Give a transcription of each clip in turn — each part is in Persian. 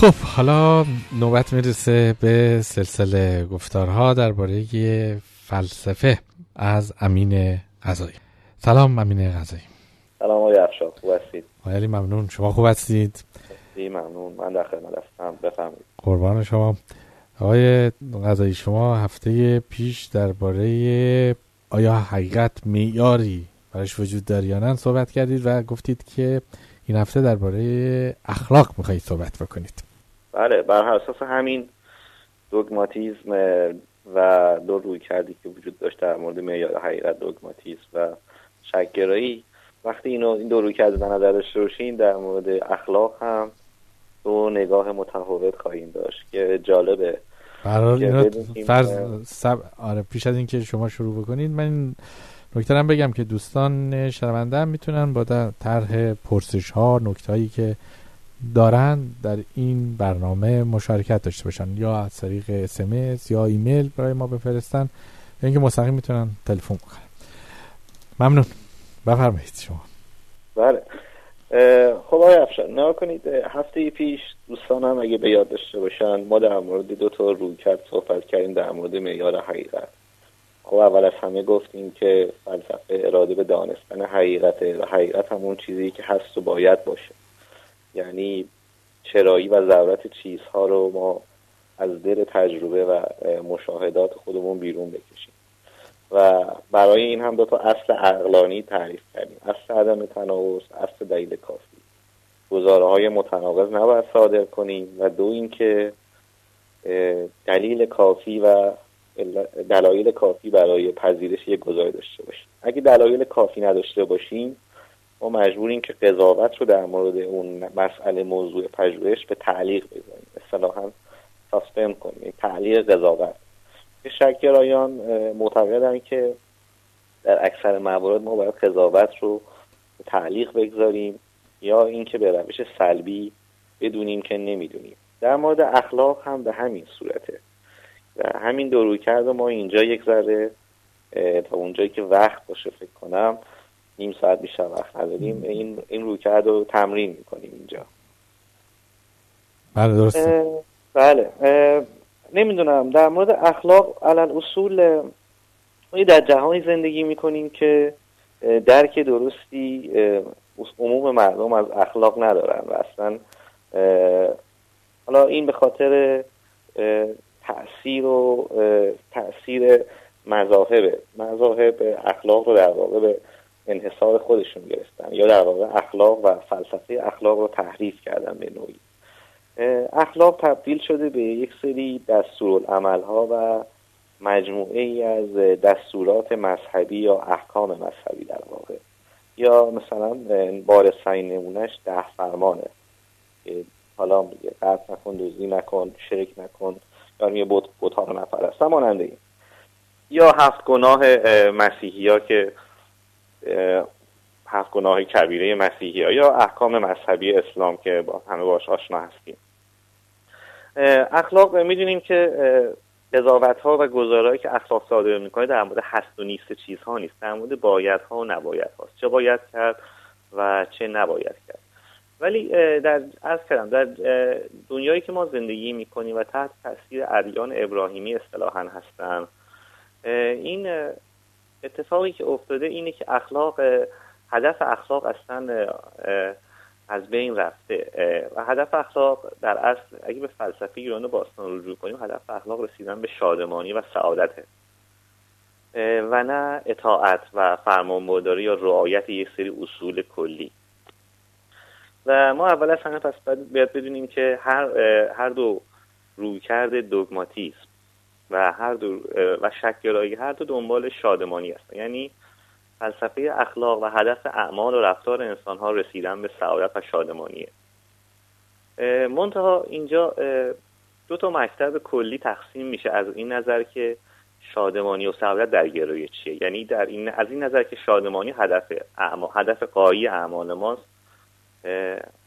خب حالا نوبت می‌رسه به سلسله گفتارها درباره فلسفه از امین غذایی. سلام امین غذایی. سلام آقای افشار خوب هستید؟ خیلی ممنون. شما خوب هستید؟ ممنون. من در خدمت هستم. بفهمید قربان شما. آقای غذایی شما هفته پیش درباره آیا حقیقت معیاری براش وجود داره یا نه صحبت کردید و گفتید که این هفته درباره اخلاق می‌خواهید صحبت بکنید. بله بر اساس همین دوگماتیزم و دو روی کردی که وجود داشت در مورد معیار حقیقت دوگماتیسم و شکگرایی وقتی اینو این دو روی کرده در نظر داشته باشین در مورد اخلاق هم دو نگاه متفاوت خواهیم داشت که جالبه. برای فرض سب... آره پیش از اینکه شما شروع بکنید من نکته هم بگم که دوستان شنونده هم می‌تونن با طرح پرسش ها نکته هایی که دارن در این برنامه مشارکت داشته باشن یا از طریق اسمس یا ایمیل برای ما بفرستن یا اینکه مستقیم می‌تونن تلفن بکنن ممنون. بفرمایید شما. بله. خب آقای افشان نها کنید هفته پیش دوستانم اگه به یاد داشته باشن ما در مورد دو تا روی کرد صحبت کردیم در مورد معیار حقیقت. خب اول از همه گفتیم که فلسفه اراده به دانستن حقیقته و حقیقت همون چیزی که هست و باید باشه. یعنی چرایی و ضرورت چیزها رو ما از دل تجربه و مشاهدات خودمون بیرون بکشیم. و برای این هم دو تا اصل عقلانی تعریف کردیم. اصل عدم تناقض اصل دلیل کافی. گزاره های متناقض نباید صادر کنیم و دو اینکه دلیل کافی و دلایل کافی برای پذیرش یک گزاره داشته باشیم. اگه دلایل کافی نداشته باشیم ما مجبوریم که قضاوت رو در مورد اون مسئله موضوع پژوهش به تعلیق بذاریم اصطلاحا suspend کنیم. تعلیق قضاوت. شک‌گرایان معتقدن که در اکثر موارد ما باید قضاوت رو تعلیق بگذاریم یا اینکه به روش سلبی بدونیم که نمی‌دونیم. در مورد اخلاق هم به همین صورته. و همین دو کرد ما اینجا یک ذره تا اونجایی که وقت باشه فکر کنم نیم ساعت بیشتر وقت نداریم این این رویکرد رو تمرین می‌کنیم اینجا. بله درسته. بله نمی‌دونم در مورد اخلاق علل اصول ما در جهانی زندگی می‌کنیم که درک درستی عموم مردم از اخلاق ندارن و اصلا حالا این به خاطر تاثیر و تاثیر مذاهب مذاهب اخلاق رو در واقع به انحصار خودشون گرفتن یا در واقع اخلاق و فلسفه اخلاق رو تحریف کردن به نوعی. اخلاق تبدیل شده به یک سری دستورالعمل ها و مجموعه ای از دستورات مذهبی یا احکام مذهبی در واقع. یا مثلا بارسترین نمونهش ده فرمانه. حالا میگه قطع نکن دوزی نکن شرک نکن. یا میگه بوتا رو نپرست ماننده این یا هفت گناه مسیحی ها که هفت گناه کبیره مسیحی. یا احکام مذهبی اسلام که با همه باش آشنا هستیم؟ اخلاق می‌دونیم که قضاوت ها و گزارهایی که اخلاق صادر می‌کنه در مورد هست و نیست چیزها نیست در مورد باید ها و نباید هاست چه باید کرد و چه نباید کرد. ولی در از کردم در دنیایی که ما زندگی می‌کنیم و تحت تاثیر ادیان ابراهیمی اصطلاحا هستن این اتفاقی که افتاده اینه که اخلاق هدف اخلاق اصلا از بین رفته و هدف اخلاق در اصل اگه به فلسفه ایران باستان رجوع کنیم هدف اخلاق رسیدن به شادمانی و سعادته و نه اطاعت و فرمانبرداری یا رعایت یک سری اصول کلی. و ما اول از همه پس باید بدونیم که هر هر دو رویکرد دوگماتیسم. و هر دو و شکگرایی هر دو دنبال شادمانی هستن. یعنی فلسفه اخلاق و هدف اعمال و رفتار انسان ها رسیدن به سعادت و شادمانیه. منتها اینجا دو تا مکتب کلی تقسیم میشه. از این نظر که شادمانی و سعادت در گروی چیه؟ یعنی در این از این نظر که شادمانی هدف اعمال هدف قایی اعمال ماست.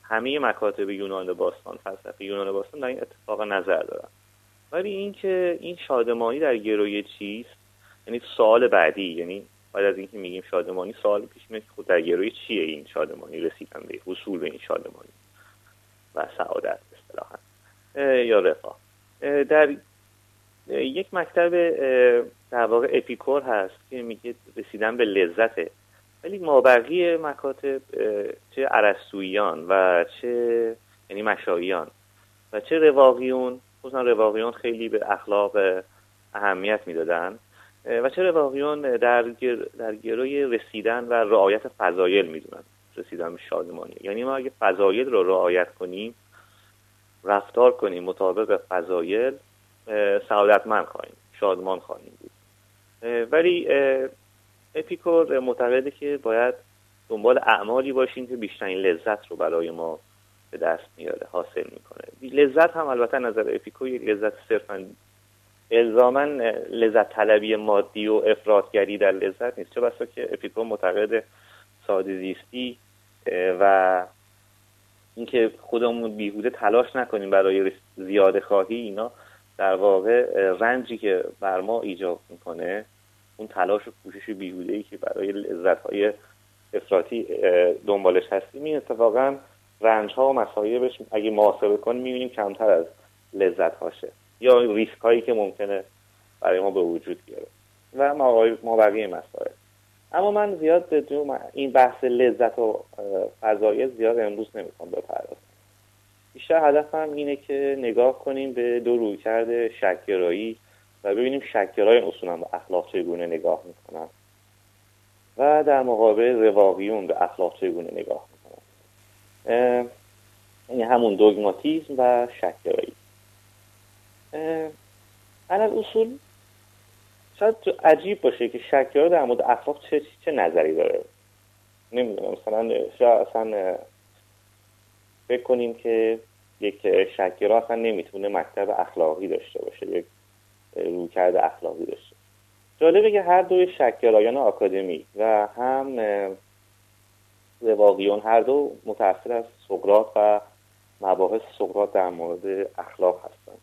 همه مکاتب یونان باستان فلسفه یونان باستان در این اتفاق نظر دارن. ولی اینکه این شادمانی در گروی چیست؟ یعنی سوال بعدی یعنی بعد از اینکه میگیم شادمانی سوال پیش میاد خود در گروی چیه این شادمانی رسیدن به حصول به این شادمانی و سعادت اصطلاحا؟ یا رفاه. در یک مکتب در واقع اپیکور هست که میگه رسیدن به لذته ولی مابقی مکاتب چه عرستویان و چه یعنی مشاییان و چه رواقیون خصوصا رواقیون خیلی به اخلاق اهمیت می‌دادن. و چه رواقیون در, در گروی رسیدن و رعایت فضایل می‌دونن. رسیدن به شادمانی. یعنی ما اگه فضایل رو رعایت کنیم رفتار کنیم مطابق فضایل سعادتمند خواهیم شادمان خواهیم بود. ولی اپیکور معتقده که باید دنبال اعمالی باشیم که بیشترین لذت رو برای ما به دست میاره حاصل می‌کنه. لذت هم البته نظر اپیکور یک لذت صرفا الزاما لذت طلبی مادی و افراط‌گری در لذت نیست. چه بسا که اپیکور معتقد ساده زیستی و اینکه خودمون بیهوده تلاش نکنیم برای زیاده خواهی اینا در واقع رنجی که بر ما ایجاد می‌کنه اون تلاش و کوشش بیهوده ای که برای لذت های افراطی دنبالش هستیم. این اتفاقا رنج ها و مصایبش اگه محاسبه کنیم می‌بینیم کمتر از لذت هاشه. یا ریسک هایی که ممکنه برای ما به وجود بیاره. و ما بقیه مسائل. اما من زیاد به این بحث لذت و فضایل زیاد امروز نمی‌خوام بپردازم. بیشتر هدفم اینه که نگاه کنیم به دو روی کرده شکگرایی و ببینیم شکگرای اصولا به اخلاق چگونه نگاه می‌کنن. و در مقابل رواقیون به اخلاق چگونه نگاه یعنی همون دوگماتیزم و شکگرایی علال اصول شاید عجیب باشه که شکگرا در مورد اخلاق چه, چه نظری داره. نمی‌دونم مثلا شاید اصلا فکر که یک شکگرا اصلا نمی‌تونه مکتب اخلاقی داشته باشه یک رویکرد اخلاقی داشته جالبه که هر دوی شکگرایان آکادمی و هم رواقیون هر دو متأثر از سقراط و مباحث سقراط در مورد اخلاق هستند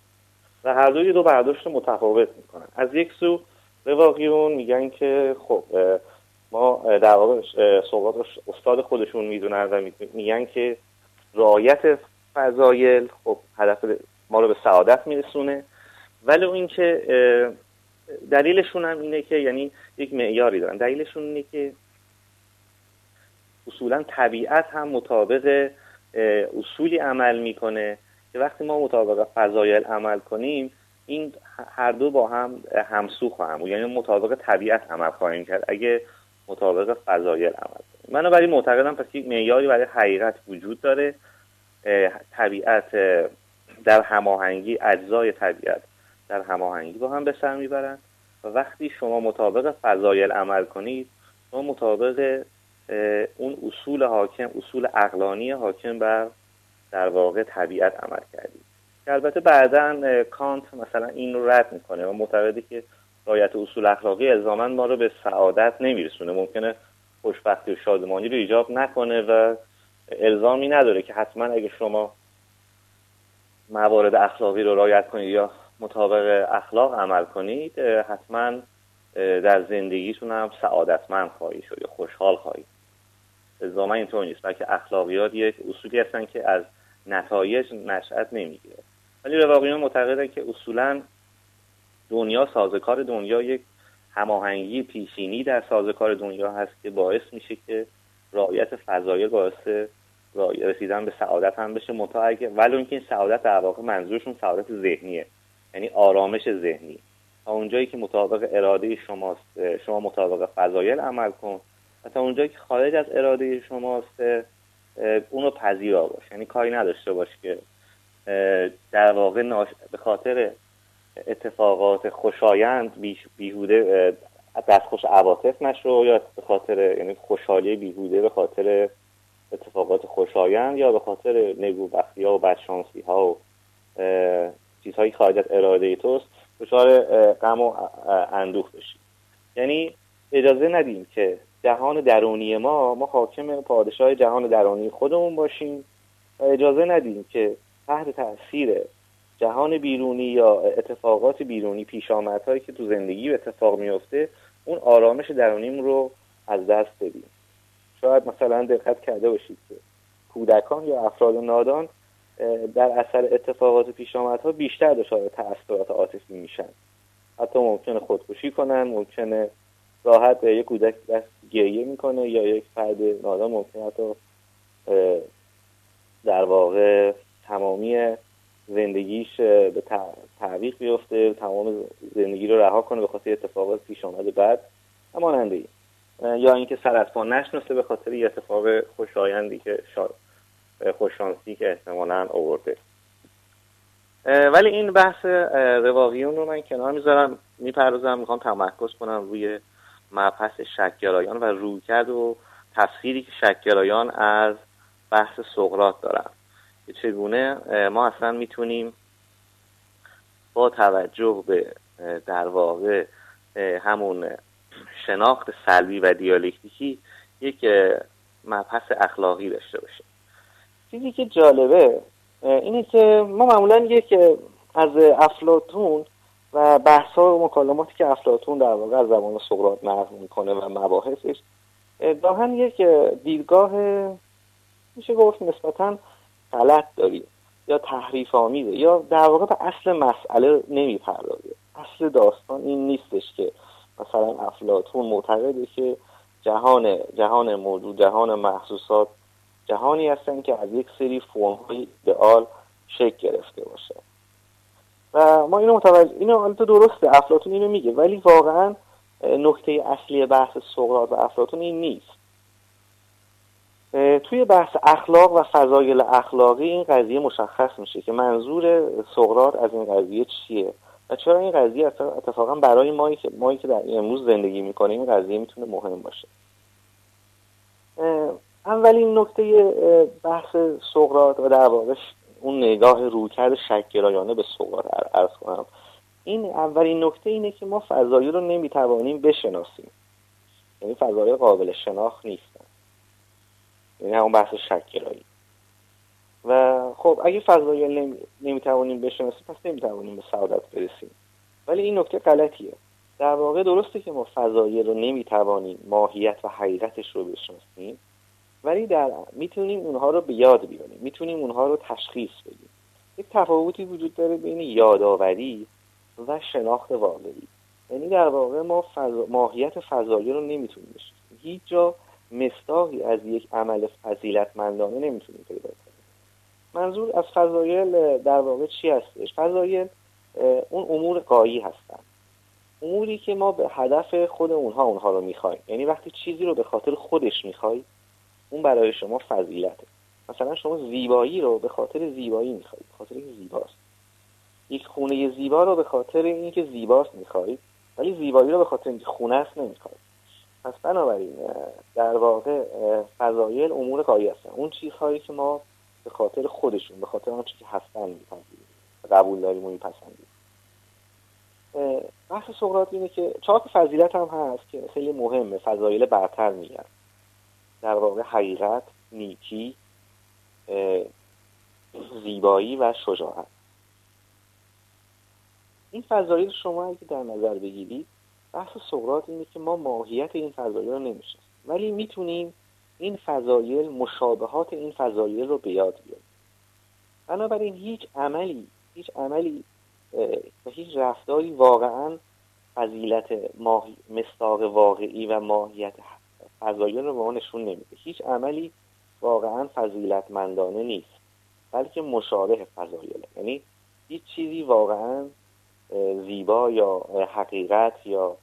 و هر دوی دو برداشت متفاوت می‌کنن. از یک سو رواقیون میگن که خب ما در واقع سقراط استاد خودشون می‌دونن و میگن که رعایت فضایل خب هدف ما رو به سعادت میرسونه. ولی اون که دلیلشون هم اینه که یعنی یک معیاری دارن. دلیلشون اینه که اصولا طبیعت هم مطابق اصولی عمل می‌کنه. که وقتی ما مطابق فضایل عمل کنیم این هر دو با هم همسو خواهم یعنی مطابق طبیعت عمل خواهیم کرد اگه مطابق فضایل عمل کنیم. من برای معتقدم پس یک معیاری برای حقیقت وجود داره. طبیعت در هماهنگی اجزای طبیعت در هماهنگی با هم به سر می‌برند. و وقتی شما مطابق فضایل عمل کنید شما مطابق اون اصول حاکم اصول اقلانی حاکم بر در واقع طبیعت عمل کردید که البته بعدا کانت مثلا این رو رد می‌کنه و معتقده که رایت اصول اخلاقی الزاما ما رو به سعادت نمیرسونه. ممکنه خوشبختی و شادمانی رو ایجاب نکنه و الزامی نداره که حتما اگه شما موارد اخلاقی رو رایت کنید یا مطابق اخلاق عمل کنید حتما در زندگیتون هم سعادتمند خواهی شد یا خوشحال خواهید الزاما اینطور نیست بلکه اخلاقیات یک اصولی هستن که از نتایج نشأت نمی‌گیره. ولی رواقیون معتقدن که اصولا دنیا سازکار دنیا یک هماهنگی پیشینی در سازکار دنیا هست که باعث میشه که رعایت فضایل باعث رسیدن به سعادت هم بشه. متا اگه ولی اینکه این سعادت در واقع منظورشون سعادت ذهنیه یعنی آرامش ذهنی. تا اونجایی که مطابق اراده شماست شما مطابق فضایل عمل کن و تا اونجایی که خارج از اراده شماست اونو پذیرا باش. یعنی کاری نداشته باش که در واقع ناش... به خاطر اتفاقات خوشایند بیهوده دستخوش عواطف نشو یا به خاطر یعنی خوشحالی بیهوده به خاطر اتفاقات خوشایند یا به خاطر نگوبختی ها و بدشانسی ها و چیزهایی خارج از اراده توست دچار غم و اندوه بشید یعنی اجازه ندیم که جهان درونی ما ما حاکم پادشاه جهان درونی خودمون باشیم و اجازه ندیم که تحت تاثیر جهان بیرونی یا اتفاقات بیرونی پیش هایی که تو زندگی اتفاق میفته اون آرامش درونیم رو از دست بدیم. شاید مثلا دقت کرده باشید که کودکان یا افراد نادان در اثر اتفاقات پیش ها بیشتر دچار تاثیرات عاطفی میشن. حتی ممکنه خودکشی کنن ممکنه راحت یک کودک دست گریه می‌کنه یا یک فرد نادان ممکنه حتی در واقع تمامی زندگیش به تعویق بیفته تمام زندگی رو رها کنه به خاطر اتفاقات پیش آمده بعد هماننده ای یا اینکه سر از پا نشناسه به خاطر یه اتفاق خوشایندی که خوششانسی که احتمالا آورده. ولی این بحث رواقیون رو من کنار می‌ذارم می‌پردازم می‌خوام تمرکز کنم روی مبحث شکگرایان و رویکرد و تفسیری که شکگرایان از بحث سقرات دارن. که چگونه ما اصلا می‌تونیم با توجه به در واقع همون شناخت سلبی و دیالکتیکی یک مبحث اخلاقی داشته باشیم. چیزی که جالبه اینه که ما معمولا یک از افلاتون و بحث و مکالماتی که افلاتون در واقع از زمان سقراط نقل می‌کنه و مباحثش گاهن یک دیدگاه میشه گفت نسبتا غلط داریم یا تحریف آمیده یا در واقع به اصل مسئله نمی‌پردازه. اصل داستان این نیستش که مثلا افلاتون معتقده که جهان جهان موجود جهان محسوسات جهانی هستن که از یک سری فرم های ایدئال شکل گرفته باشه. و ما اینو متوجه اینو تو درسته افلاتون اینو میگه ولی واقعا نکته اصلی بحث سقراط و افلاتون این نیست. توی بحث اخلاق و فضایل اخلاقی این قضیه مشخص میشه که منظور سقراط از این قضیه چیه و چرا این قضیه اتفاقا برای مایی که مایی که در امروز زندگی می‌کنیم این قضیه می‌تونه مهم باشه. اولین نکته بحث سقراط و در واقع اون نگاه رویکرد شکگرایانه به سقراط ارز کنم. این اولین نکته اینه که ما فضایی رو نمی‌توانیم بشناسیم. یعنی فضایی قابل شناخت نیستن یعنی همون بحث شکگرایی. و خب اگه فضایی نمی‌توانیم بشناسیم پس نمی‌توانیم به سعادت برسیم. ولی این نکته غلطیه. در واقع درسته که ما فضایی رو نمی‌توانیم ماهیت و حقیقتش رو بشناسیم. ولی در می‌تونیم اونها رو به یاد بیاریم. می‌تونیم اونها رو تشخیص بدیم. یک تفاوتی وجود داره بین یادآوری و شناخت واقعی. یعنی در واقع ما فضا... ماهیت فضایی رو نمی‌تونیم بشناسیم. هیچ جا مستاقی از یک عمل فضیلتمندانه نمی‌تونیم پیدا کنیم. منظور از فضایل در واقع چی هستش؟ فضایل اون امور قایی هستن. اموری که ما به هدف خود اونها اونها رو می‌خوایم. یعنی وقتی چیزی رو به خاطر خودش می‌خوای اون برای شما فضیلته. مثلا شما زیبایی رو به خاطر زیبایی می‌خواید به خاطر اینکه زیباست. یک خونه زیبا رو به خاطر اینکه زیباست می‌خواهید ولی زیبایی رو به خاطر اینکه خونه است نمی‌خواهید. پس بنابراین در واقع فضایل امور قایی هستن. اون چیزهایی که ما به خاطر خودشون به خاطر آنچه که هستن میپذیریم قبول داریم و میپسندیم. بحث سقراط اینه که چهار فضیلت هم هست که خیلی مهمه فضایل برتر میگن. در واقع حقیقت نیکی زیبایی و شجاعت. این فضایل شما اگه در نظر بگیرید بحث سقراط اینه که ما ماهیت این فضایل رو نمی‌شناسیم. ولی می‌تونیم این فضایل مشابهات این فضایل رو به یاد بیاریم. بنابراین هیچ عملی هیچ عملی و هیچ رفتاری واقعا فضیلت ماهی مستاق واقعی و ماهیت فضایل رو به ما نشون نمیده. هیچ عملی واقعا فضیلتمندانه نیست بلکه مشابه فضایله. یعنی هیچ چیزی واقعا زیبا یا حقیقت یا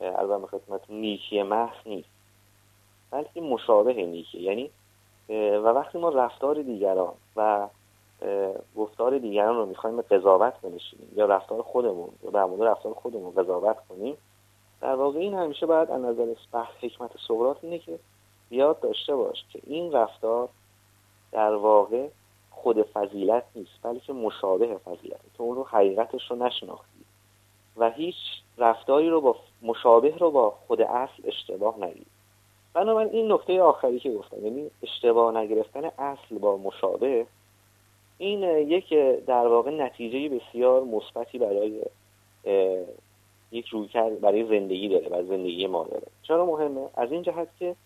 البته خدمت نیکی محض نیست بلکه مشابه نیکی. یعنی و وقتی ما رفتار دیگران و گفتار دیگران رو می‌خوایم قضاوت بنشینیم یا رفتار خودمون یا در مورد رفتار خودمون قضاوت کنیم در واقع این همیشه باید از نظر بحث حکمت سقراط اینه که یاد داشته باش که این رفتار در واقع خود فضیلت نیست بلکه مشابه فضیلت. تو اون رو حقیقتش رو نشناختی و هیچ رفتاری رو با مشابه رو با خود اصل اشتباه نگیر بنابراین این نکته آخری که گفتم یعنی اشتباه نگرفتن اصل با مشابه این یک در واقع نتیجه بسیار مثبتی برای یک روی کرد برای زندگی داره برای زندگی ما داره. چرا مهمه؟ از این جهت که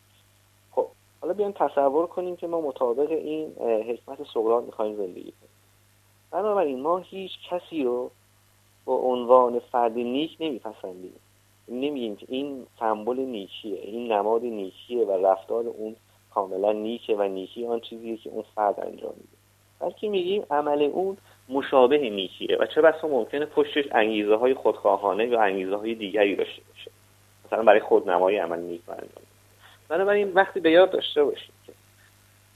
خب حالا بیایم تصور کنیم که ما مطابق این حکمت سقراط می‌خوایم زندگی کنیم. بنابراین ما هیچ کسی رو با عنوان فرد نیک نمیپسندیم. نمیگیم که این سمبل نیکیه این نماد نیکیه و رفتار اون کاملا نیکه و نیکی آن چیزیه که اون فرد انجام میده. بلکه میگیم عمل اون مشابه نیکیه و چه بسا ممکنه پشتش انگیزه های خودخواهانه یا انگیزه های دیگری داشته باشه. مثلا برای خودنمایی عمل نیک بنابراین وقتی به یاد داشته باشیم که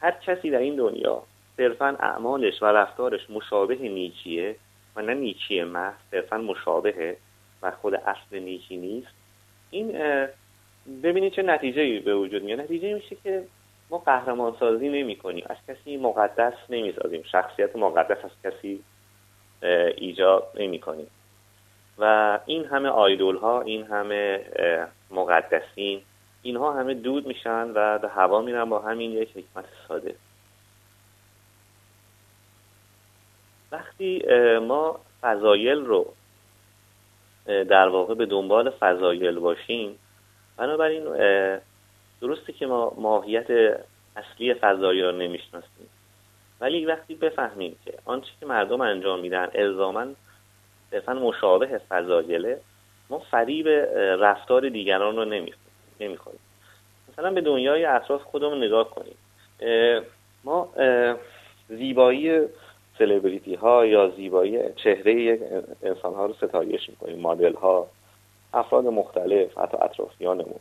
هر کسی در این دنیا صرفا اعمالش و رفتارش مشابه نیکیه و نه نیکی محض صرفا مشابهه و خود اصل نیکی نیست. این ببینید چه نتیجه به وجود میاد. نتیجه میشه که ما قهرمان سازی نمی کنیم از کسی مقدس نمی سازیم شخصیت مقدس از کسی ایجاد نمی کنیم و این همه آیدول ها این همه مقدسین اینها همه دود میشن و به هوا میرن با همین یک حکمت ساده. وقتی ما فضایل رو در واقع به دنبال فضایل باشیم بنابراین درسته که ما ماهیت اصلی فضایی رو نمی‌شناسیم. ولی وقتی بفهمیم که آنچه که مردم انجام میدن الزاما صرفا مشابه فضایله ما فریب رفتار دیگران رو نمی‌خوریم. مثلا به دنیای اطراف خودمون نگاه کنیم. ما زیبایی سلبریتی ها یا زیبایی چهره انسان ها رو ستایش می‌کنیم مدل ها افراد مختلف حتی اطرافیانمون.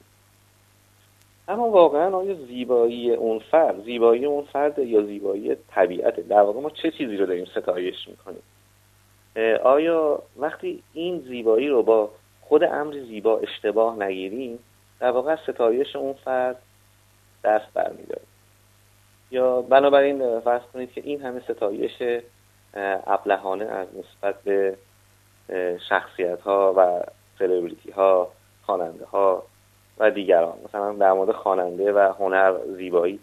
اما واقعا آیا زیبایی اون فرد زیبایی اون فرد یا زیبایی طبیعت؟ در واقع ما چه چیزی رو داریم ستایش می‌کنیم؟ آیا وقتی این زیبایی رو با خود امر زیبا اشتباه نگیریم در واقع ستایش اون فرد دست برمیداریم؟ یا بنابراین فرض کنید که این همه ستایش ابلهانه از نسبت به شخصیت ها و سلبریتی ها خواننده ها و دیگران. مثلا در مورد خواننده و هنر زیبایی.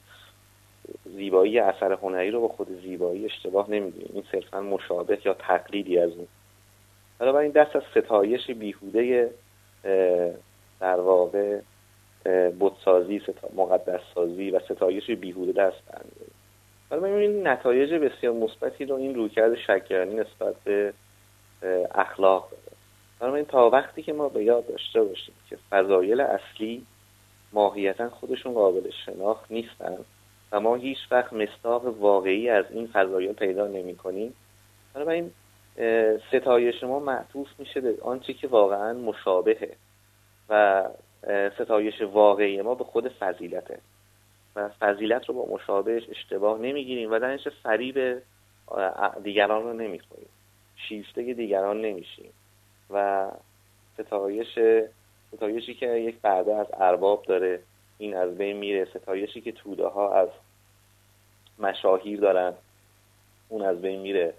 زیبایی اثر هنری رو با خود زیبایی اشتباه نمی‌دونیم. این صرفا مشابه یا تقلیدی از اون. این دست از ستایش بیهوده در واقع بودسازی مقدس سازی و ستایش بیهوده دست برمیداریم حالا این نتایج بسیار مثبتی رو این رویکرد شکرانی نسبت به اخلاق بنابراین تا وقتی که ما به یاد داشته باشیم که فضایل اصلی ماهیتا خودشون قابل شناخت نیستن و ما هیچ وقت مستاق واقعی از این فضایل پیدا نمی کنیم بنابراین ستایش ما معطوف میشه به آنچه که واقعا مشابهه و ستایش واقعی ما به خود فضیلته و فضیلت رو با مشابهش اشتباه نمی‌گیریم و درنش فریب دیگران رو نمی‌خوریم شیفته دیگران نمیشیم. و ستایش ستایشی که یک برده از ارباب داره این از بین میره. ستایشی که توده ها از مشاهیر دارن اون از بین میره.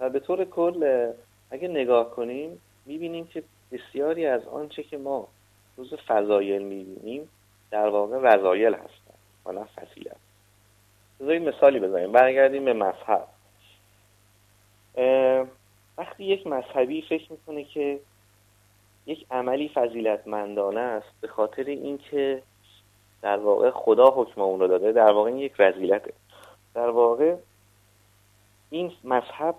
و به طور کل اگه نگاه کنیم می‌بینیم که بسیاری از آنچه که ما روز فضایل می‌بینیم در واقع رضایل هستن و نه فضیلت. بذارید مثالی بزنیم. برگردیم به مذهب. وقتی یک مذهبی فکر می‌کنه که یک عملی فضیلتمندانه است به خاطر اینکه در واقع خدا حکم اون رو داده در واقع این یک رزیلته در واقع این مذهب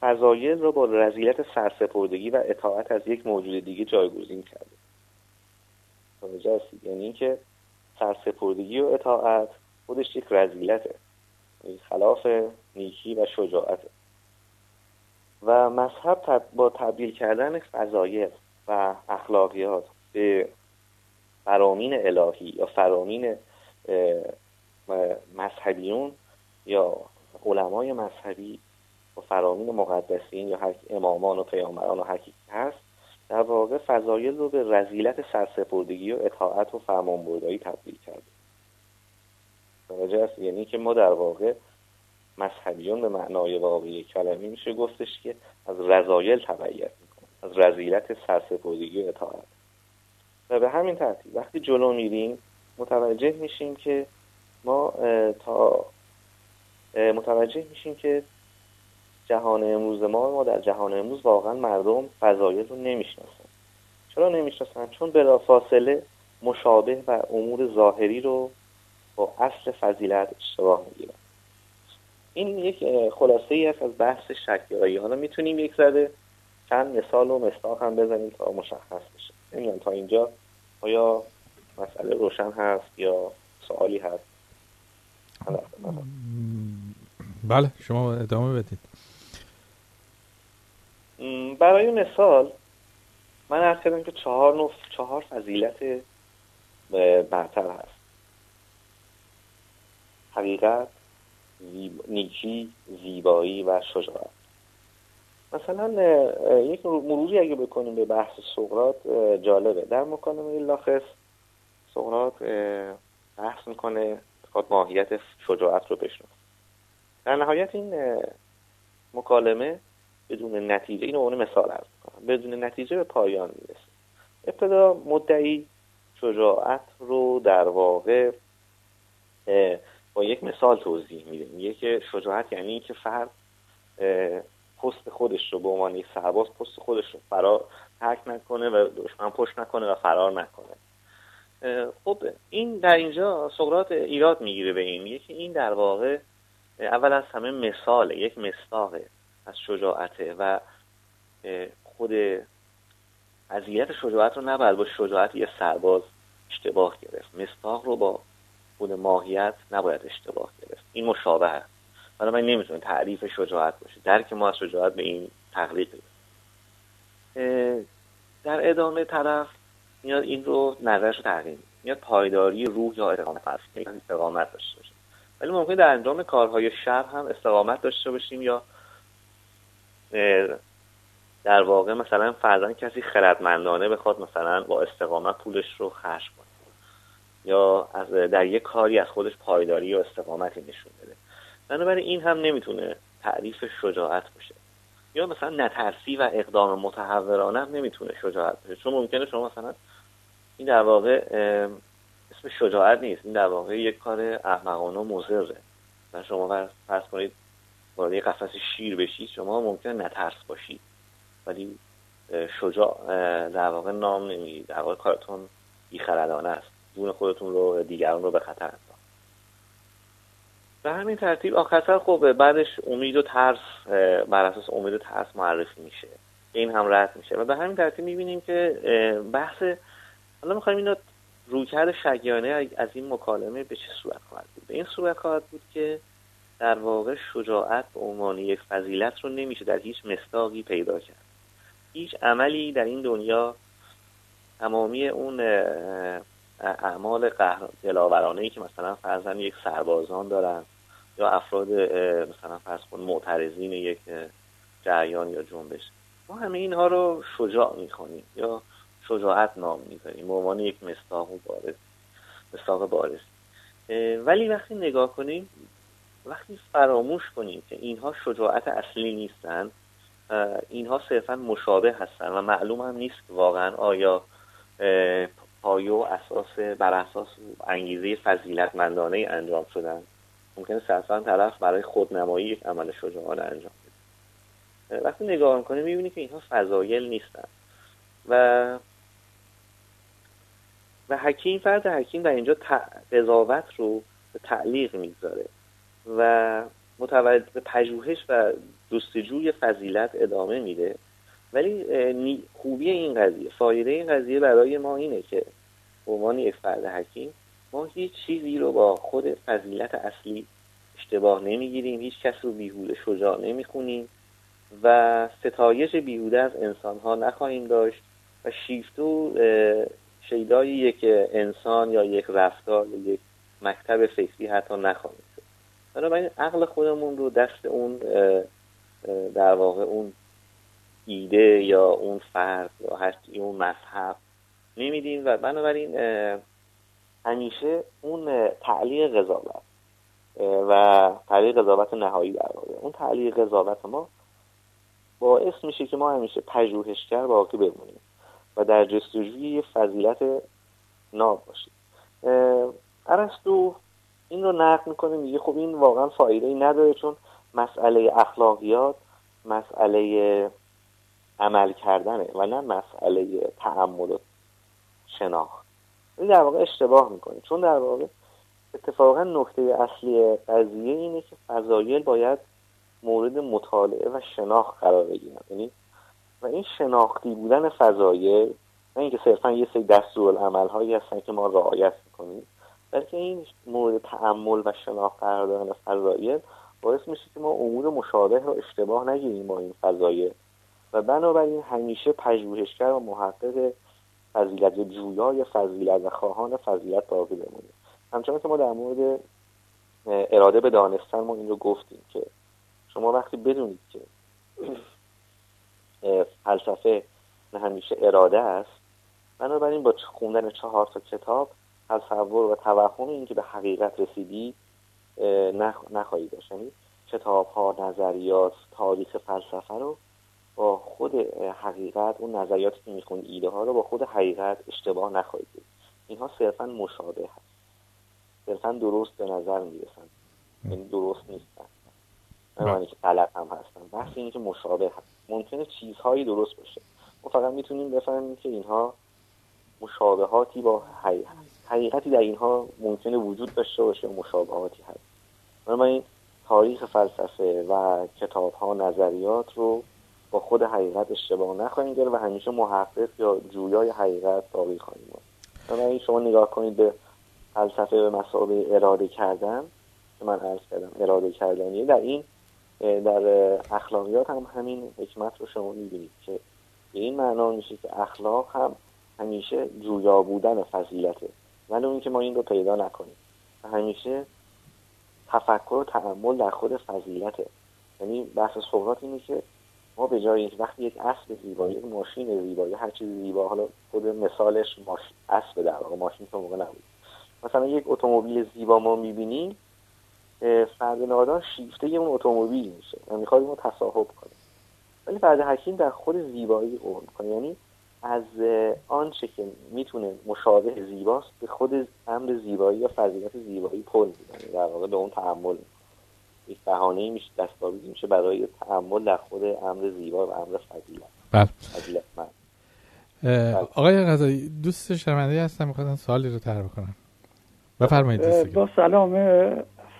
فضایل رو با رزیلت سرسپردگی و اطاعت از یک موجود دیگه جایگزین کرده. یعنی اینکه سرسپردگی و اطاعت خودش یک رزیلته خلاف نیکی و شجاعته. و مذهب با تبدیل کردن فضایل و اخلاقیات به فرامین الهی یا فرامین مذهبیون یا علمای مذهبی و فرامین مقدسین یا هر امامان و پیامبران و حقیقت هست در واقع فضایل رو به رزیلت سرسپردگی و اطاعت و فرمانبرداری تبدیل کرده. است یعنی که ما در واقع مذهبیون به معنای واقعی کلمه میشه گفتش که از رضایل تبعیت می‌کنه از رزیلت سرسپردگی اطاعت. و به همین ترتیب وقتی جلو میریم متوجه میشیم که ما تا متوجه میشیم که جهان امروز ما ما در جهان امروز واقعا مردم فضایل رو نمی‌شناسن. چرا نمی‌شناسن؟ چون بلا فاصله مشابه و امور ظاهری رو با اصل فضیلت اشتباه می‌گیرن. این یک خلاصه ای است از بحث شکیایی حالا می‌تونیم یک زده چند مثال و مستاق هم بزنیم تا مشخص بشه. نمی‌دونم تا اینجا آیا مسئله روشن هست یا سوالی هست؟ بله شما ادامه بدید. برای مثال من ارز کردم که چهار نوع چهار فضیلت برتر هست. حقیقت زیب... نیکی زیبایی و شجاعت. مثلا یک مروری اگه بکنیم به بحث سقرات جالبه. در مکالمه لاخص سقرات بحث می‌کنه خود ماهیت شجاعت رو بشنو در نهایت این مکالمه بدون نتیجه این عنوان مثال هست بدون نتیجه به پایان می‌رسه. ابتدا مدعی شجاعت رو در واقع با یک مثال توضیح میده میگه که شجاعت یعنی اینکه فرد پست خودش رو به عنوان یک سرباز پست خودش رو فرار ترک نکنه و دشمن پشت نکنه و فرار نکنه. خب این در اینجا سقراط ایراد می‌گیره به این. میگه که این در واقع اول از همه مثاله یک مستاقه از شجاعته و خود عذیت شجاعت رو نباید با شجاعت یه سرباز اشتباه گرفت. مستاق رو با خود ماهیت نباید اشتباه گرفت. این مشابه است. من نمی‌تونم تعریف شجاعت باشه. درک ما از شجاعت به این تقلیق در ادامه طرف میاد این رو نظرش رو تغییر میاد پایداری روح یا استقامت استقامت داشته باشه ولی ممکن در انجام کارهای شر هم استقامت داشته باشیم یا در واقع مثلا فرزن کسی خردمندانه بخواد مثلا با استقامت پولش رو خرج کنه. یا از در یک کاری از خودش پایداری و استقامتی نشون بده. بنابراین این هم نمی‌تونه تعریف شجاعت باشه. یا مثلا نترسی و اقدام متحورانه هم نمی‌تونه شجاعت باشه. چون ممکنه شما مثلا این در واقع اسم شجاعت نیست. این در واقع یک کار احمقانه و مضره. و شما فرض کنید وارد قفس شیر بشید شما ممکنه نترس باشید. ولی شجاع در واقع نام نمیگید در واقع کارتون بیخردانه است. جون خودتون رو دیگران رو به خطر انداخت. به همین ترتیب آخرتر خب بعدش امید و ترس بر اساس امید و ترس معرفی میشه. این هم رد میشه. و به همین ترتیب می‌بینیم که بحث حالا می‌خوایم اینو رویکرد شگیانه از این مکالمه به چه صورت خواهد بود؟ به این صورت خواهد بود که در واقع شجاعت به عنوان یک فضیلت رو نمیشه در هیچ مستاقی پیدا کرد. هیچ عملی در این دنیا تمامی اون اعمال دلاورانه ای که مثلا فرزن یک سربازان دارن یا افراد مثلا فرض کن معترضین یک جریان یا جنبش. ما همه اینها رو شجاع می‌خوانیم یا شجاعت نام می‌ذاریم به عنوان یک مستاق بارز. مستاق بارز. ولی وقتی نگاه کنیم وقتی فراموش کنیم که اینها شجاعت اصلی نیستن اینها صرفا مشابه هستن و معلوم هم نیست واقعا آیا پایه اساس بر اساس انگیزه فضیلتمندانه انجام شدن. ممکنه صرفا طرف برای خودنمایی یک عمل شجاعانه انجام بده. وقتی نگاه می‌کنه می‌بینی که اینها فضایل نیستن. و و حکیم فرد حکیم در اینجا قضاوت رو به تعلیق می‌گذاره و متولد به پژوهش و جستجوی فضیلت ادامه میده. ولی خوبی این قضیه فایده این قضیه برای ما اینه که به عنوان یک فرد حکیم ما هیچ چیزی رو با خود فضیلت اصلی اشتباه نمی‌گیریم هیچ کس رو بیهوده شجاع نمی‌خونیم و ستایش بیهوده از انسان ها نخواهیم داشت و شیفتو شیدای یک انسان یا یک رفتار یا یک مکتب فکری حتی نخواهیم شد. بنابراین عقل خودمون رو دست اون در واقع اون ایده یا اون فرد یا هر اون مذهب. نمیدیم و بنابراین همیشه اون تعلیق قضاوت و تعلیق قضاوت نهایی در اون تعلیق قضاوت ما باعث میشه که ما همیشه پژوهشگر باقی بمونیم و در جستجوی فضیلت ناب باشیم. ارسطو این رو نقد می‌کنه میگه خب این واقعا فایده ای نداره چون مسئله اخلاقیات مسئله عمل کردنه و نه مسئله تعمل و شناخت. این در واقع اشتباه می‌کنه. چون در واقع اتفاقا نکته اصلی قضیه اینه که فضایل باید مورد مطالعه و شناخت قرار بگیرن. یعنی و این شناختی بودن فضایل نه اینکه صرفا یه سری دستورالعمل هایی هستن که ما رعایت می‌کنیم بلکه این مورد تعمل و شناخت قرار دادن فضایل باعث میشه که ما امور مشابه رو اشتباه نگیریم با این فضایل. و بنابراین همیشه پژوهشگر و محقق فضیلت جویای فضیلت و خواهان فضیلت باقی بمونیم همچنان که ما در مورد اراده به دانستن ما این رو گفتیم که شما وقتی بدونید که فلسفه همیشه اراده است بنابراین با خوندن چهار تا کتاب تصور و توهم اینکه به حقیقت رسیدی نخواهی داشت. یعنی کتاب ها نظریات تاریخ فلسفه رو با خود حقیقت اون نظریاتی که می‌خونید ایده ها رو با خود حقیقت اشتباه نخواهید دید. اینها صرفا مشابه هست. صرفا درست به نظر می‌رسن. یعنی درست نیستن. نه که غلط هم هستن. بحث اینه که مشابه هست. ممکنه چیزهایی درست باشه. ما فقط می‌تونیم بفهمیم که اینها مشابهاتی با حقیقتی در اینها ممکنه وجود داشته باشه مشابهاتی هست. این تاریخ فلسفه و کتاب ها نظریات رو با خود حقیقت اشتباه نخواهیم گرفت و همیشه محقق یا جویای حقیقت باقی خواهیم این شما نگاه کنید به فلسفه به مسابقه اراده کردن که من عرض کردم اراده کردنیه. در این در اخلاقیات هم همین حکمت رو شما می‌بینید که به این معنا میشه که اخلاق هم همیشه جویا بودن فضیلته ولی اون که ما این رو پیدا نکنیم. و همیشه تفکر و تعمل در خود فضیلته. یعنی بحث سقراط اینه که ما به جای وقتی یک اسب زیبایی یک ماشین زیبایی هر چیز زیبا حالا خود مثالش ماش... اسب در واقع ماشین تو موقع نبود. مثلا یک اتومبیل زیبا ما می‌بینیم فرد نادان شیفته اون اتومبیل میشه. و می‌خواد اینو تصاحب کنه ولی فرد حکیم در خود زیبایی قول کنه یعنی از آنچه که می‌تونه مشابه زیباست به خود امر زیبایی یا فضیلت زیبایی پل می‌زنه در واقع به اون تحمل یک بهانه میشه دستاویزی میشه برای تعمل در خود امر زیبا و امر فضیلت. بله. آقای غزایی دوست شرمنده هستم می‌خواستم سوالی رو طرح کنم بفرمایید با سلام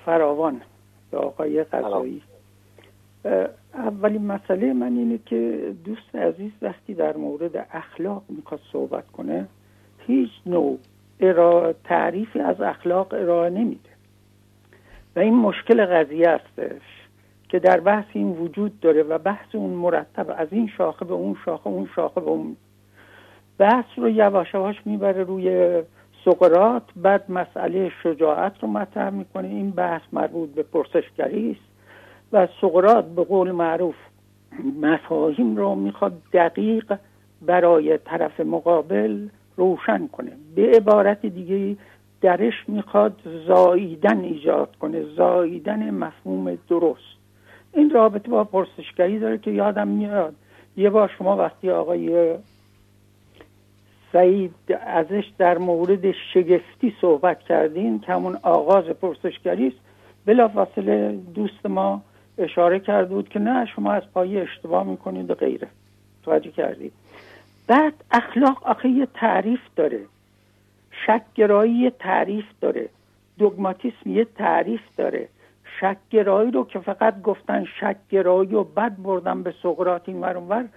فراوان به آقای غزایی اولین مسئله من اینه که دوست عزیز وقتی در مورد اخلاق می‌خواد صحبت کنه هیچ نوع تعریفی از اخلاق ارائه نمیده. و این مشکل قضیه هستش که در بحث این وجود داره و بحث اون مرتب از این شاخه به اون شاخه اون شاخه به اون. بحث رو یواش یواش می‌بره روی سقرات بعد مسئله شجاعت رو مطرح می‌کنه. این بحث مربوط به پرسشگری است و سقرات به قول معروف مفاهیم رو می‌خواد دقیق برای طرف مقابل روشن کنه. به عبارت دیگه درش می‌خواد زاییدن ایجاد کنه زاییدن مفهوم درست. این رابطه با پرسشگری داره که یادم میاد. یه بار شما وقتی آقای سعید ازش در مورد شگفتی صحبت کردین که آغاز پرسشگری است بلافاصله دوست ما اشاره کرده بود که نه شما از پایی اشتباه می‌کنید و غیره. توجه کردید. بعد اخلاق آخه یه تعریف داره. شکگرایی یه تعریف داره. دوگماتیسم یه تعریف داره. شکگرایی رو که فقط گفتن شکگرایی و بد بردن به سقراط این ور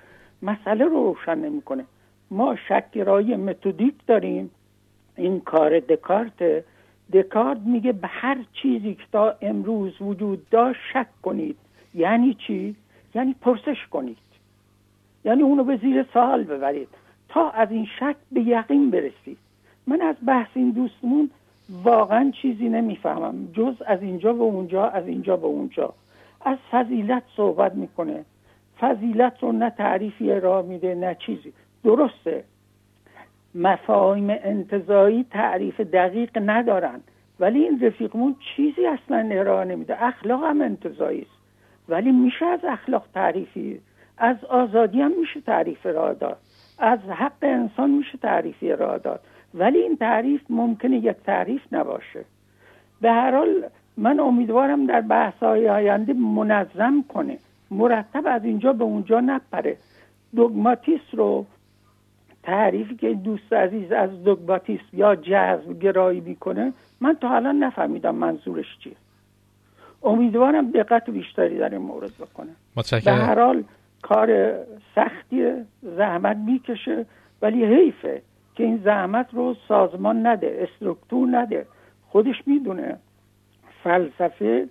مسئله رو روشن نمی‌کنه. ما شکگرایی متودیک داریم. این کار دکارت دکارت میگه به هر چیزی که تا امروز وجود داشت شک کنید. یعنی چی؟ یعنی پرسش کنید. یعنی اونو به زیر سوال ببرید. تا از این شک به یقین برسید. من از بحث این دوستمون واقعا چیزی نمی‌فهمم. جز از اینجا به اونجا از اینجا به اونجا. از فضیلت صحبت می‌کنه. فضیلت رو نه تعریفی ارائه میده نه چیزی. درسته. مفاهیم انتظایی تعریف دقیق ندارن. ولی این رفیقمون چیزی اصلا ارائه نمیده. اخلاق هم انتظایی است. ولی میشه از اخلاق تعریفی؟ از آزادی هم میشه تعریف ارائه داد. از حق انسان میشه تعریفی ارائه داد. ولی این تعریف ممکنه یک تعریف نباشه. به هر حال من امیدوارم در بحث های آینده منظم کنه. مرتب از اینجا به اونجا نپره. دوگماتیس رو تعریفی که دوست عزیز از دوگباتیسم یا جذب گرایی می‌کنه من تا الان نفهمیدم منظورش چیه. امیدوارم دقت بیشتری در این مورد بکنه. به هر حال کار سختی زحمت می‌کشه ولی حیفه. که این زحمت رو سازمان نده استرکتور نده. خودش می‌دونه. فلسفه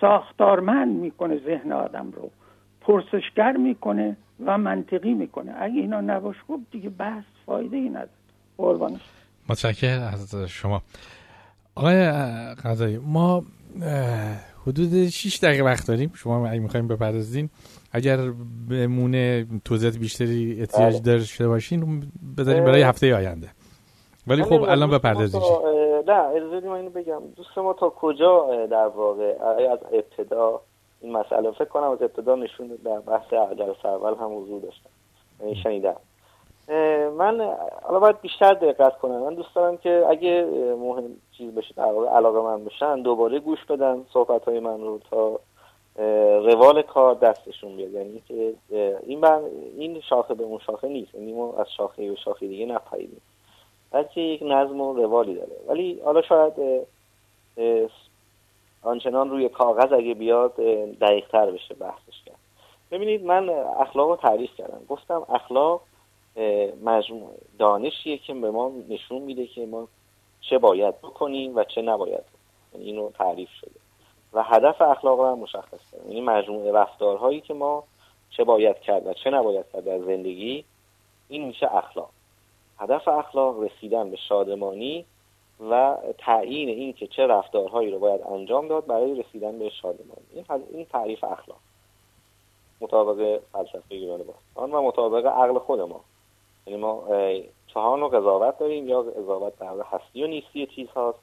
ساختارمند می‌کنه ذهن آدم رو. پرسشگر می‌کنه و منطقی می‌کنه. اگه اینا نباش خب دیگه بحث فایده ای نداره. قربانش متشکرم از شما. آقای قضایی ما حدود 6 دقیقه وقت داریم. شما اگه می‌خوایم بپردازین اگر بمونه توضیحات بیشتری احتیاج بله. داشته باشین بذاریم برای هفته آینده. ولی خب الان بپردازید نه اجازه اینو بگم. دوست ما تا کجا در واقع از ابتدا این مسئله فکر کنم از ابتدا نشون در بحث جلسه اول هم حضور داشتم شنیدم. من حالا باید بیشتر دقت کنم. من دوست دارم که اگه مهم چیز بشه علاقه من بشن دوباره گوش بدن صحبت های من رو تا روال کار دستشون بیاد. یعنی که این بر این شاخه به اون شاخه نیست. یعنی ما از شاخه به شاخه دیگه نپریدیم بلکه یک نظم و روالی داره. ولی حالا شاید آنچنان روی کاغذ اگه بیاد دقیق تر بشه بحثش کرد. ببینید من اخلاق رو تعریف کردم. گفتم اخلاق مجموع دانشیه که به ما نشون میده که ما چه باید بکنیم و چه نباید بکنیم. یعنی اینو تعریف شده. و هدف اخلاق رو هم مشخص کردم. یعنی مجموعه رفتارهایی که ما چه باید کرد و چه نباید کرد در زندگی این میشه اخلاق. هدف اخلاق رسیدن به شادمانی و تعیین این که چه رفتارهایی رو باید انجام داد برای رسیدن به شادمانی. این, این تعریف اخلاق. مطابق فلسفه یونان باستان و مطابق عقل خود ما. یعنی ما چهار نوع قضاوت داریم. یا قضاوت در هستی و نیستی چیز هاست.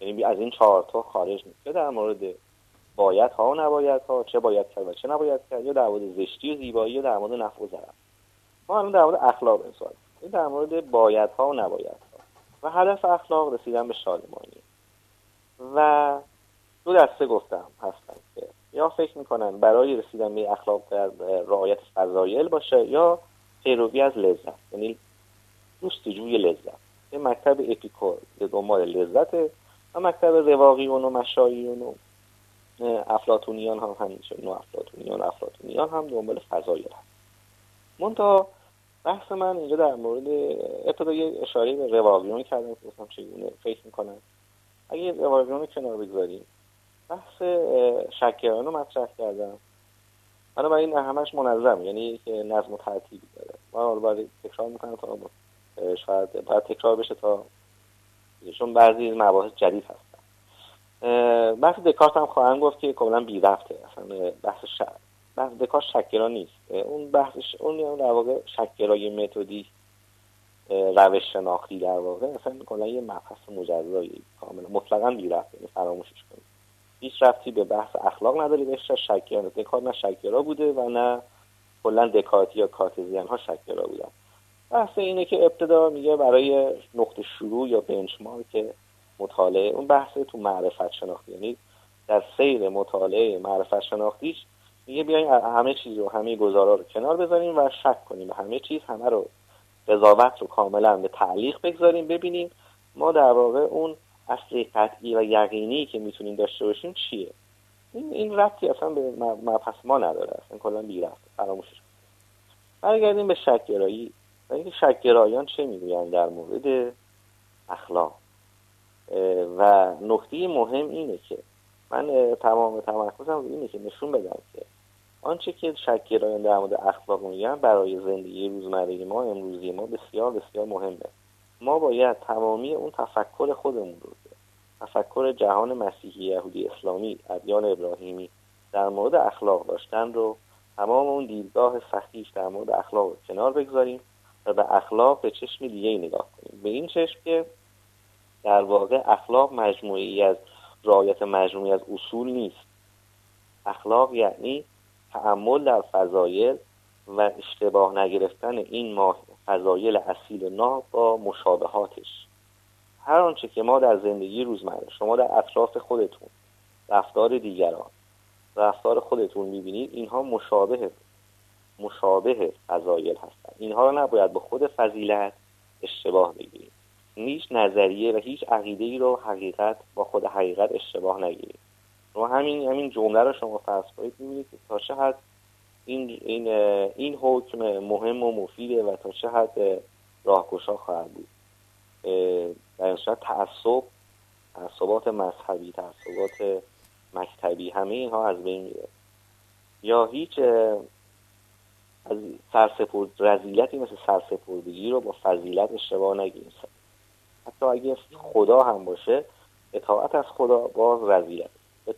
یعنی از این چهار تا خارج نیست. در مورد باید ها و نباید ها چه باید کرد و چه نباید کرد. یا در مورد زشتی و زیبایی یا در مورد نفع و ضرر. ما الان در مورد اخلاق انسان این در مورد باید ها و نباید ها. و هدف اخلاق رسیدن به شادمانی. و دو دسته گفتم هستن که یا فکر می‌کنن برای رسیدن به اخلاق در رعایت فضایل باشه یا پیروی از لذت. یعنی جوی لذت. یه مکتب اپیکور به دنبال لذت. و مکتب رواقیون و مشاییون و افلاتونیان هم همینشه نو افلاتونیان افلاتونیان هم دنبال فضایل هست منتها بحث من اینجا در مورد ابتدا یه اشاره به رواقیون کردم که گفتم چگونه فکر می‌کنن. اگه رواقیون رو کنار بگذاریم بحث شکران رو مطرح کردم. حالا برای این همش منظم یعنی نظم و ترتیبی داره. من حالا باید تکرار می‌کنم تا شاید باید تکرار بشه تا چون بعضی مباحث جدید هستن. بحث دکارت هم خواهم گفت که کاملا بی رفته اصلا بحث. بحث دکارت شکرا نیست. اون بحثش اون یعنی در واقع شکرای متدی روش شناختی در واقع اصلا کلا یه مبحث مجزایی کاملا مطلقا بی رفته یعنی فراموشش کنید. هیچ رفتی به بحث اخلاق نداری بهش شکرا دکارت نه شکرا بوده و نه کلا دکارتی یا کارتزیان ها شکرا بودن. بحث اینه که ابتدا میگه برای نقطه شروع یا بنچمارک مطالعه اون بحث تو معرفت شناختی. یعنی در سیر مطالعه معرفت شناختیش میگه بیاین همه چیز رو همه گزارا رو کنار بذاریم و شک کنیم. همه چیز همه رو قضاوت رو کاملا به تعلیق بگذاریم ببینیم ما در واقع اون اصل قطعی و یقینی که می‌تونیم داشته باشیم چیه؟ این این ربطی اصلا به مبحث ما نداره. اصلا کلا بی رفت فراموشش برگردیم به شکگرایی. و اینکه شکگرایان چه می‌گویند در مورد اخلاق؟ و نکته مهم اینه که من تمام تمرکزم اینه که نشون بدم که آنچه که شکگرایان در مورد اخلاق میگن برای زندگی روزمره ما امروزی ما بسیار بسیار مهمه. ما باید تمامی اون تفکر خودمون رو تفکر جهان مسیحی یهودی اسلامی ادیان ابراهیمی در مورد اخلاق داشتن رو تمام اون دیدگاه صحیح در مورد اخلاق کنار بگذاریم و به اخلاق به چشم دیگه ای نگاه کنیم. به این چشم که در واقع اخلاق مجموعی از رعایت مجموعی از اصول نیست. اخلاق یعنی تعمل در فضایل و اشتباه نگرفتن این فضایل اصیل نا با مشابهاتش. هر آنچه که ما در زندگی روزمره شما در اطراف خودتون رفتار دیگران رفتار خودتون می‌بینید اینها مشابه مشابه فضایل هستن اینها رو نباید به خود فضیلت اشتباه بگیریم. هیچ نظریه و هیچ عقیده ای رو حقیقت با خود حقیقت اشتباه نگیریم. شما همین همین جمله رو شما فرض کنید می‌بینید که تا چه حد این این این حکم مهم و مفیده و تا چه حد راهگشا خواهد بود. در این صورت تعصب تعصبات مذهبی تعصبات مکتبی همه اینها از بین میره. یا هیچ از سرسپرد رزیلتی مثل سرسپردگی رو با فضیلت اشتباه نگیریم حتی اگه خدا هم باشه اطاعت از خدا باز رزیلت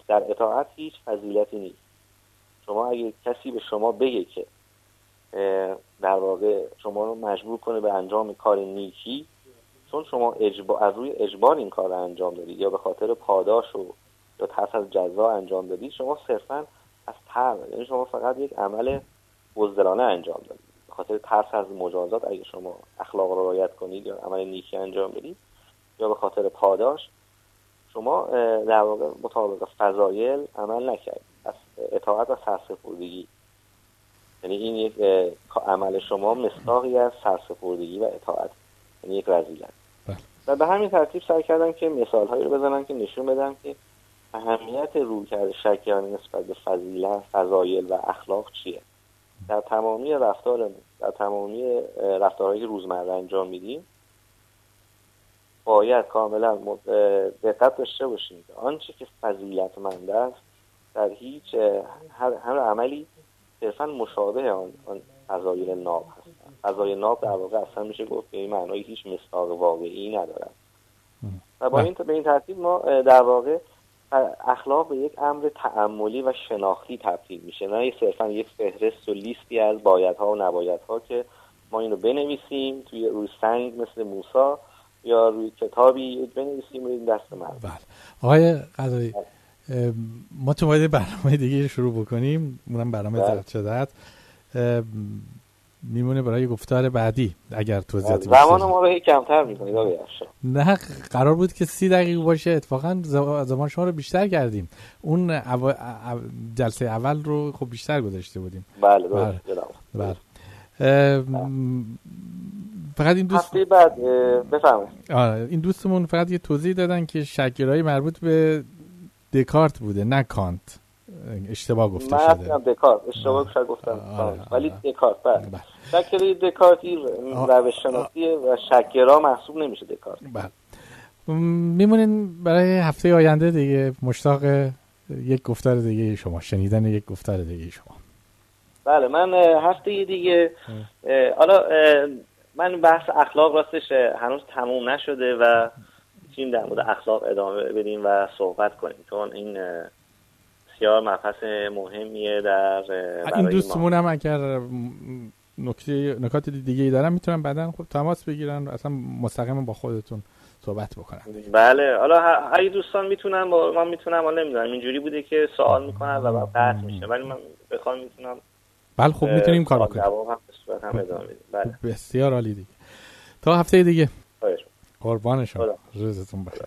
در اطاعت هیچ فضیلتی نیست. شما اگه کسی به شما بگه که در واقع شما رو مجبور کنه به انجام کار نیکی چون شما اجبار از روی اجبار این کار رو انجام دادید یا به خاطر پاداش و یا ترس از جزا انجام دادید شما صرفا از تر یعنی شما فقط یک عمل بزدلانه انجام دادید به خاطر ترس از مجازات اگه شما اخلاق رو رعایت کنید یا عمل نیکی انجام بدید یا به خاطر پاداش شما در واقع مطابق فضایل عمل نکردید. از اطاعت و سرسپردگی. یعنی این یک عمل شما مصداقی از سرسپردگی و اطاعت. یعنی یک رزیلت. و به همین ترتیب سعی کردم که مثال هایی رو بزنم که نشون بدم که اهمیت روی کرده شکیانی نسبت به فضیلت فضایل و اخلاق چیه. در تمامی رفتارمون در تمامی رفتارهایی که روزمره انجام میدیم باید کاملا دقت داشته باشیم که آنچه که فضیلتمند است در هیچ هر, هر عملی صرفا مشابه آن, آن فضایل ناب هست فضایل ناب در واقع اصلا میشه گفت که این معنای هیچ مصداق واقعی ندارد و با این به این ترتیب ما در واقع اخلاق به یک امر تعملی و شناختی تبدیل میشه. نه صرفا یک فهرست و لیستی از بایدها و نبایدها که ما اینو بنویسیم توی روی سنگ مثل موسا یا روی کتابی بنویسیم روی دست من. بله. آقای قضایی ما تو باید برنامه دیگه شروع بکنیم. اونم برنامه بله. میمونه برای گفتار بعدی اگر توضیحاتی بله. زمان ما رو کمتر می‌کنید نه قرار بود که سی دقیقه باشه. اتفاقا زمان شما رو بیشتر کردیم. اون جلسه اول رو خب بیشتر گذاشته بودیم. بله بله, بله. فقط این دوست بعد آره این دوستمون فقط یه توضیح دادن که شکرهایی مربوط به دکارت بوده نه کانت. اشتباه گفته من شده. دکارت. اشتباه شاید گفتم. ولی دکارت بله, بله. شکره دکارتی روش شناسی و شکرها محسوب نمیشه دکارت. بله. میمونین برای هفته آینده دیگه مشتاق یک گفتار دیگه شما شنیدن یک گفتار دیگه شما. بله من هفته دیگه حالا من بحث اخلاق راستش هنوز تموم نشده و می‌تونیم در مورد اخلاق ادامه بدیم و صحبت کنیم چون این بسیار مبحث مهمیه در این دوستمون هم اگر نکته نکات دیگه ای دارن می‌تونن بعدا خب تماس بگیرن اصلا مستقیم با خودتون صحبت بکنن. بله حالا اگه دوستان می‌تونن با من می‌تونم حالا نمی‌دونم اینجوری بوده که سوال می‌کنن و بعد قطع میشه. ولی من بخوام می‌تونم بله خب می‌تونیم کار بکنیم. هم بله. بسیار عالی دیگه. تا هفته دیگه. قربان شما. روزتون بخیر.